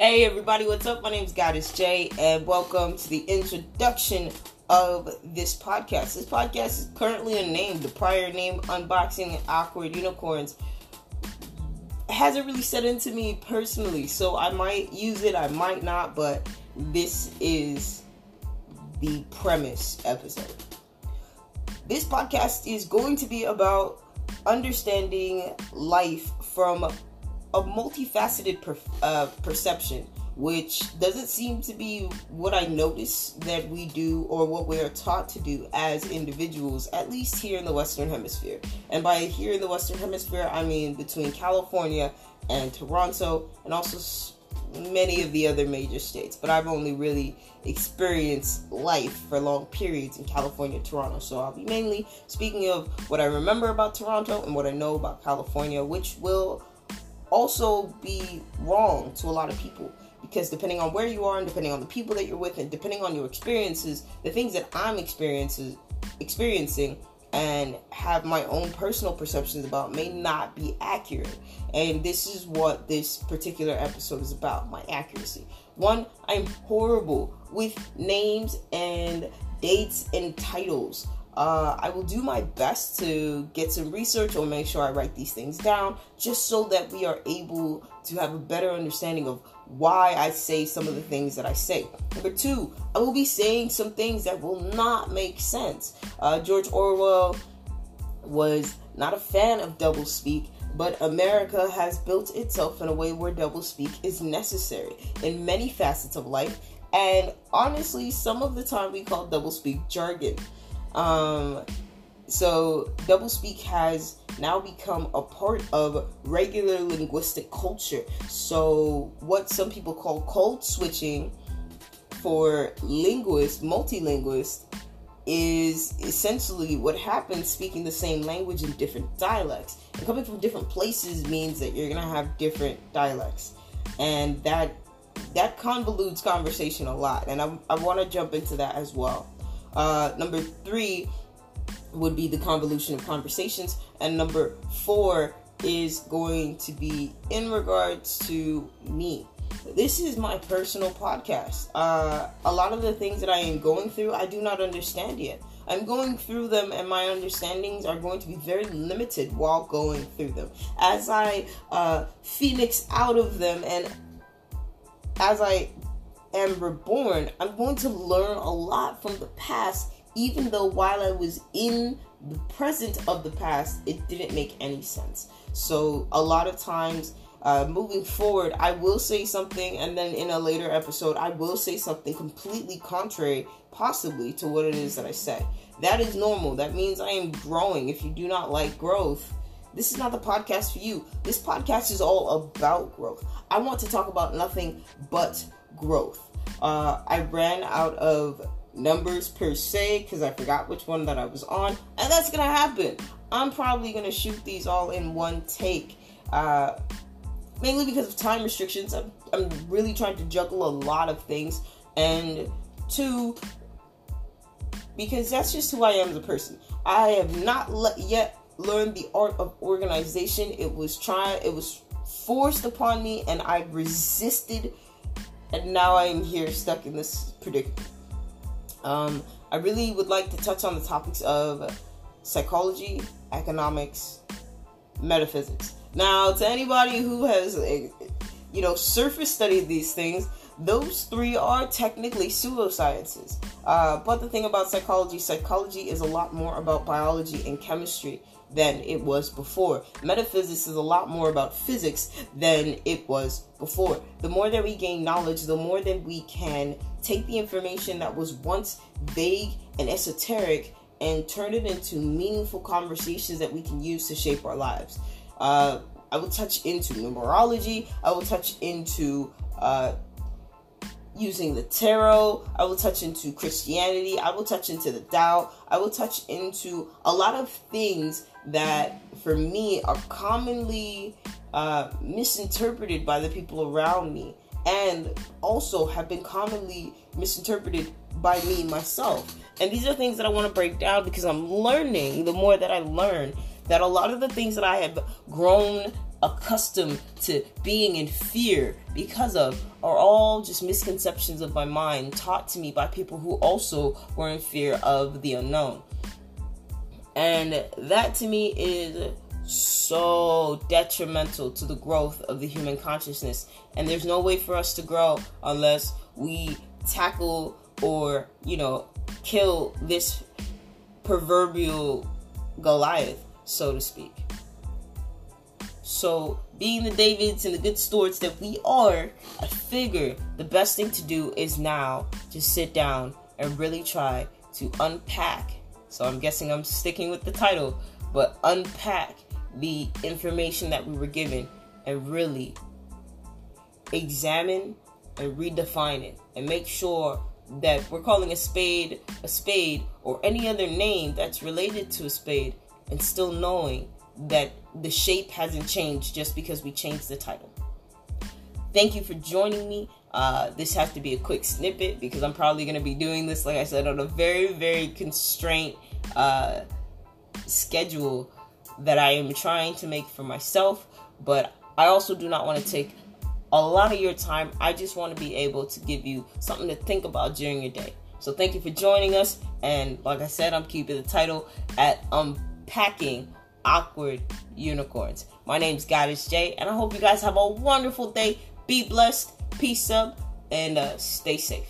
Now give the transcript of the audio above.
Hey everybody, what's up? My name is Goddess J, and welcome to the introduction of this podcast. This podcast is currently unnamed. The prior name, Unboxing Awkword Unicorns, hasn't really set into me personally, so I might use it, I might not, but this is the premise episode. This podcast is going to be about understanding life from a multifaceted per, uh, perception, which doesn't seem to be what I notice that we do or what we are taught to do as individuals, at least here in the Western Hemisphere. And by here in the Western Hemisphere, I mean between California and Toronto, and also many of the other major states. But I've only really experienced life for long periods in California, Toronto. So I'll be mainly speaking of what I remember about Toronto and what I know about California, which will also be wrong to a lot of people because depending on where you are and depending on the people that you're with and depending on your experiences the things that i'm experiencing experiencing and have my own personal perceptions about may not be accurate. And this is what this particular episode is about my accuracy. One i'm horrible with names and dates and titles uh, I will do my best to get some research or make sure I write these things down just so that we are able to have a better understanding of why I say some of the things that I say. Number two, I will be saying some things that will not make sense. Uh, George Orwell was not a fan of doublespeak, but America has built itself in a way where doublespeak is necessary in many facets of life. And honestly, some of the time we call doublespeak jargon. Um, so doublespeak has now become a part of regular linguistic culture. So what some people call code switching for linguists, multilinguists, is essentially what happens speaking the same language in different dialects. And coming from different places means that you're gonna have different dialects. And that that convolutes conversation a lot. And I, I want to jump into that as well. Uh, number three would be the convolution of conversations. And number four is going to be in regards to me. This is my personal podcast. Uh, a lot of the things that I am going through, I do not understand yet. I'm going through them, and my understandings are going to be very limited while going through them. As I uh, phoenix out of them, and as I am reborn, I'm going to learn a lot from the past, even though while I was in the present of the past, it didn't make any sense. So, a lot of times, uh, moving forward, I will say something, and then in a later episode, I will say something completely contrary, possibly, to what it is that I said. That is normal. That means I am growing. If you do not like growth, this is not the podcast for you. This podcast is all about growth. I want to talk about nothing but growth. Uh, I ran out of numbers per se because I forgot which one that I was on, and that's gonna happen. I'm probably gonna shoot these all in one take, uh, mainly because of time restrictions. I'm, I'm really trying to juggle a lot of things, and two, because that's just who I am as a person. I have not le- yet learned the art of organization. It was trying, it was forced upon me, and I resisted and now I'm here stuck in this predicament. Um, I really would like to touch on the topics of psychology, economics, metaphysics. Now, to anybody who has, you know, surface studied these things, those three are technically pseudosciences. Uh, but the thing about psychology, psychology is a lot more about biology and chemistry than it was before. Metaphysics is a lot more about physics than it was before. The more that we gain knowledge, the more that we can take the information that was once vague and esoteric and turn it into meaningful conversations that we can use to shape our lives. Uh, I will touch into numerology. I will touch into uh, using the tarot. I will touch into Christianity. I will touch into the Tao. I will touch into a lot of things that, for me, are commonly uh, misinterpreted by the people around me and also have been commonly misinterpreted by me myself. And these are things that I want to break down because I'm learning the more that I learn that a lot of the things that I have grown accustomed to being in fear because of are all just misconceptions of my mind taught to me by people who also were in fear of the unknown. And that to me is so detrimental to the growth of the human consciousness. And there's no way for us to grow unless we tackle or, you know, kill this proverbial Goliath, so to speak. So, being the Davids and the good stewards that we are, I figure the best thing to do is now to sit down and really try to unpack. So, I'm guessing I'm sticking with the title, but unpack the information that we were given and really examine and redefine it and make sure that we're calling a spade a spade or any other name that's related to a spade and still knowing that the shape hasn't changed just because we changed the title. Thank you for joining me. Uh, this has to be a quick snippet because I'm probably going to be doing this, like I said, on a very, very constrained uh, schedule that I am trying to make for myself. But I also do not want to take a lot of your time. I just want to be able to give you something to think about during your day. So thank you for joining us. And like I said, I'm keeping the title at Unpacking Awkword Unicorns. My name is Goddess J, and I hope you guys have a wonderful day. Be blessed, peace up, and uh, stay safe.